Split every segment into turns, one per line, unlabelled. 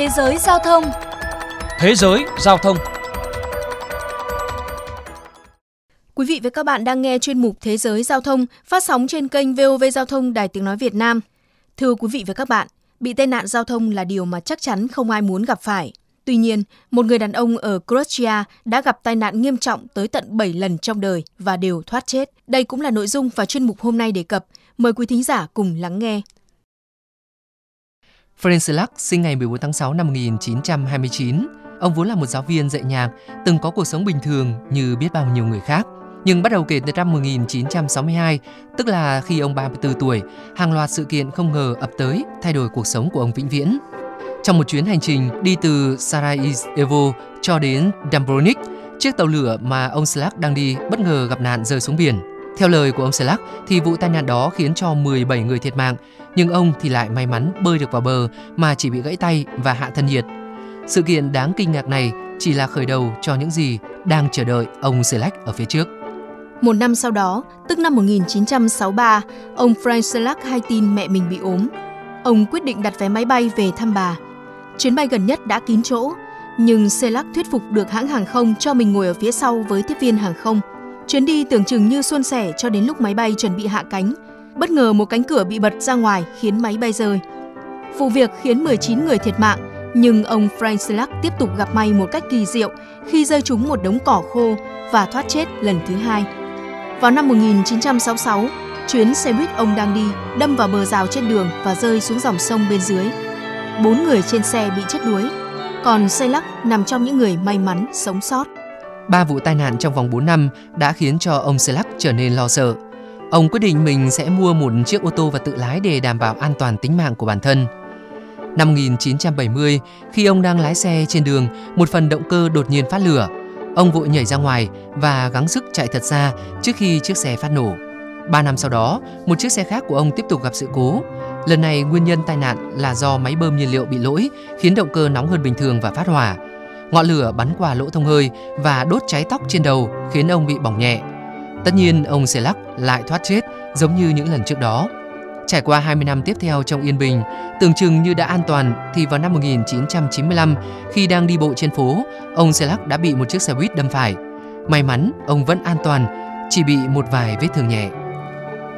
Thế giới giao thông
Thế giới giao thông
Quý vị và các bạn đang nghe chuyên mục Thế giới giao thông phát sóng trên kênh VOV Giao thông Đài Tiếng Nói Việt Nam. Thưa quý vị và các bạn, bị tai nạn giao thông là điều mà chắc chắn không ai muốn gặp phải. Tuy nhiên, một người đàn ông ở Croatia đã gặp tai nạn nghiêm trọng tới tận 7 lần trong đời và đều thoát chết. Đây cũng là nội dung và chuyên mục hôm nay đề cập. Mời quý thính giả cùng lắng nghe.
Frank Slack sinh ngày 14 tháng 6 năm 1929. Ông vốn là một giáo viên dạy nhạc, từng có cuộc sống bình thường như biết bao nhiêu người khác. Nhưng bắt đầu kể từ năm 1962, tức là khi ông 34 tuổi, hàng loạt sự kiện không ngờ ập tới, thay đổi cuộc sống của ông vĩnh viễn. Trong một chuyến hành trình đi từ Sarajevo cho đến Dubrovnik, chiếc tàu lửa mà ông Slack đang đi bất ngờ gặp nạn rơi xuống biển. Theo lời của ông Slack thì vụ tai nạn đó khiến cho 17 người thiệt mạng, nhưng ông thì lại may mắn bơi được vào bờ mà chỉ bị gãy tay và hạ thân nhiệt. Sự kiện đáng kinh ngạc này chỉ là khởi đầu cho những gì đang chờ đợi ông Slack ở phía trước.
Một năm sau đó, tức năm 1963, ông Frank Slack hay tin mẹ mình bị ốm. Ông quyết định đặt vé máy bay về thăm bà. Chuyến bay gần nhất đã kín chỗ, nhưng Selak thuyết phục được hãng hàng không cho mình ngồi ở phía sau với tiếp viên hàng không. Chuyến đi tưởng chừng như suôn sẻ cho đến lúc máy bay chuẩn bị hạ cánh. Bất ngờ một cánh cửa bị bật ra ngoài khiến máy bay rơi. Vụ việc khiến 19 người thiệt mạng, nhưng ông Frank Slack tiếp tục gặp may một cách kỳ diệu khi rơi trúng một đống cỏ khô và thoát chết lần thứ hai. Vào năm 1966, chuyến xe buýt ông đang đi đâm vào bờ rào trên đường và rơi xuống dòng sông bên dưới. Bốn người trên xe bị chết đuối, còn xe lắc nằm trong những người may mắn sống sót.
Ba vụ tai nạn trong vòng 4 năm đã khiến cho ông Selak trở nên lo sợ. Ông quyết định mình sẽ mua một chiếc ô tô và tự lái để đảm bảo an toàn tính mạng của bản thân. Năm 1970, khi ông đang lái xe trên đường, một phần động cơ đột nhiên phát lửa. Ông vội nhảy ra ngoài và gắng sức chạy thật xa trước khi chiếc xe phát nổ. Ba năm sau đó, một chiếc xe khác của ông tiếp tục gặp sự cố. Lần này nguyên nhân tai nạn là do máy bơm nhiên liệu bị lỗi, khiến động cơ nóng hơn bình thường và phát hỏa. Ngọn lửa bắn qua lỗ thông hơi và đốt cháy tóc trên đầu, khiến ông bị bỏng nhẹ. Tất nhiên, ông Selak lại thoát chết giống như những lần trước đó. Trải qua 20 năm tiếp theo trong yên bình, tưởng chừng như đã an toàn thì vào năm 1995, khi đang đi bộ trên phố, ông Selak đã bị một chiếc xe buýt đâm phải. May mắn, ông vẫn an toàn, chỉ bị một vài vết thương nhẹ.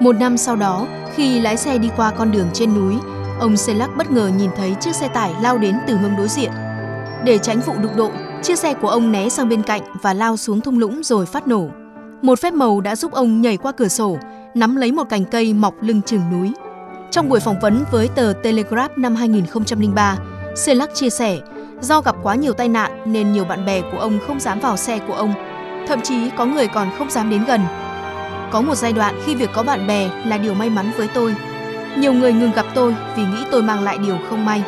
Một năm sau đó, khi lái xe đi qua con đường trên núi, ông Selak bất ngờ nhìn thấy chiếc xe tải lao đến từ hướng đối diện. Để tránh vụ đụng độ, chiếc xe của ông né sang bên cạnh và lao xuống thung lũng rồi phát nổ. Một phép màu đã giúp ông nhảy qua cửa sổ, nắm lấy một cành cây mọc lưng chừng núi. Trong buổi phỏng vấn với tờ Telegraph năm 2003, Selak chia sẻ, do gặp quá nhiều tai nạn nên nhiều bạn bè của ông không dám vào xe của ông. Thậm chí có người còn không dám đến gần có một giai đoạn khi việc có bạn bè là điều may mắn với tôi. Nhiều người ngừng gặp tôi vì nghĩ tôi mang lại điều không may.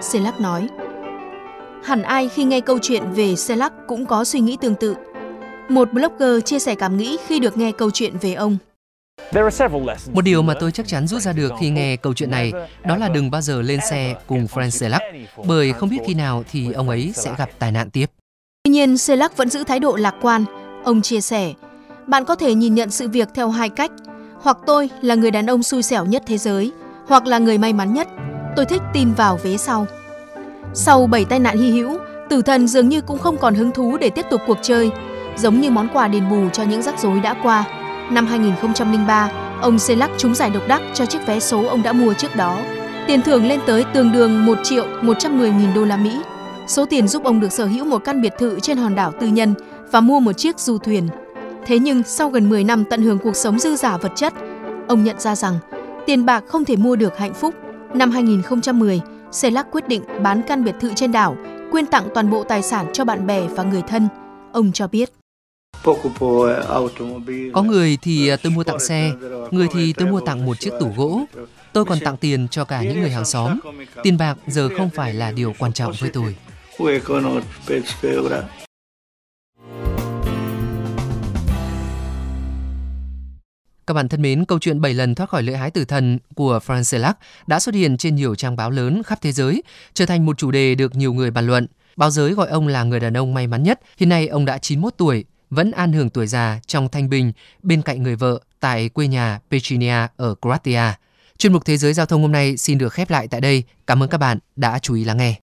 Selak nói. Hẳn ai khi nghe câu chuyện về Selak cũng có suy nghĩ tương tự. Một blogger chia sẻ cảm nghĩ khi được nghe câu chuyện về ông.
Một điều mà tôi chắc chắn rút ra được khi nghe câu chuyện này đó là đừng bao giờ lên xe cùng Frank Selak bởi không biết khi nào thì ông ấy sẽ gặp tai nạn tiếp.
Tuy nhiên, Selak vẫn giữ thái độ lạc quan. Ông chia sẻ, bạn có thể nhìn nhận sự việc theo hai cách. Hoặc tôi là người đàn ông xui xẻo nhất thế giới, hoặc là người may mắn nhất. Tôi thích tin vào vế sau. Sau 7 tai nạn hy hữu, tử thần dường như cũng không còn hứng thú để tiếp tục cuộc chơi, giống như món quà đền bù cho những rắc rối đã qua. Năm 2003, ông Selak trúng giải độc đắc cho chiếc vé số ông đã mua trước đó. Tiền thưởng lên tới tương đương 1 triệu 110 nghìn đô la Mỹ. Số tiền giúp ông được sở hữu một căn biệt thự trên hòn đảo tư nhân và mua một chiếc du thuyền. Thế nhưng sau gần 10 năm tận hưởng cuộc sống dư giả vật chất, ông nhận ra rằng tiền bạc không thể mua được hạnh phúc. Năm 2010, Selak quyết định bán căn biệt thự trên đảo, quyên tặng toàn bộ tài sản cho bạn bè và người thân. Ông cho biết.
Có người thì à, tôi mua tặng xe, người thì tôi mua tặng một chiếc tủ gỗ. Tôi còn tặng tiền cho cả những người hàng xóm. Tiền bạc giờ không phải là điều quan trọng với tôi. Các bạn thân mến, câu chuyện 7 lần thoát khỏi lưỡi hái tử thần của Frank đã xuất hiện trên nhiều trang báo lớn khắp thế giới, trở thành một chủ đề được nhiều người bàn luận. Báo giới gọi ông là người đàn ông may mắn nhất. Hiện nay ông đã 91 tuổi, vẫn an hưởng tuổi già trong thanh bình bên cạnh người vợ tại quê nhà Pechinia ở Croatia. Chuyên mục Thế giới Giao thông hôm nay xin được khép lại tại đây. Cảm ơn các bạn đã chú ý lắng nghe.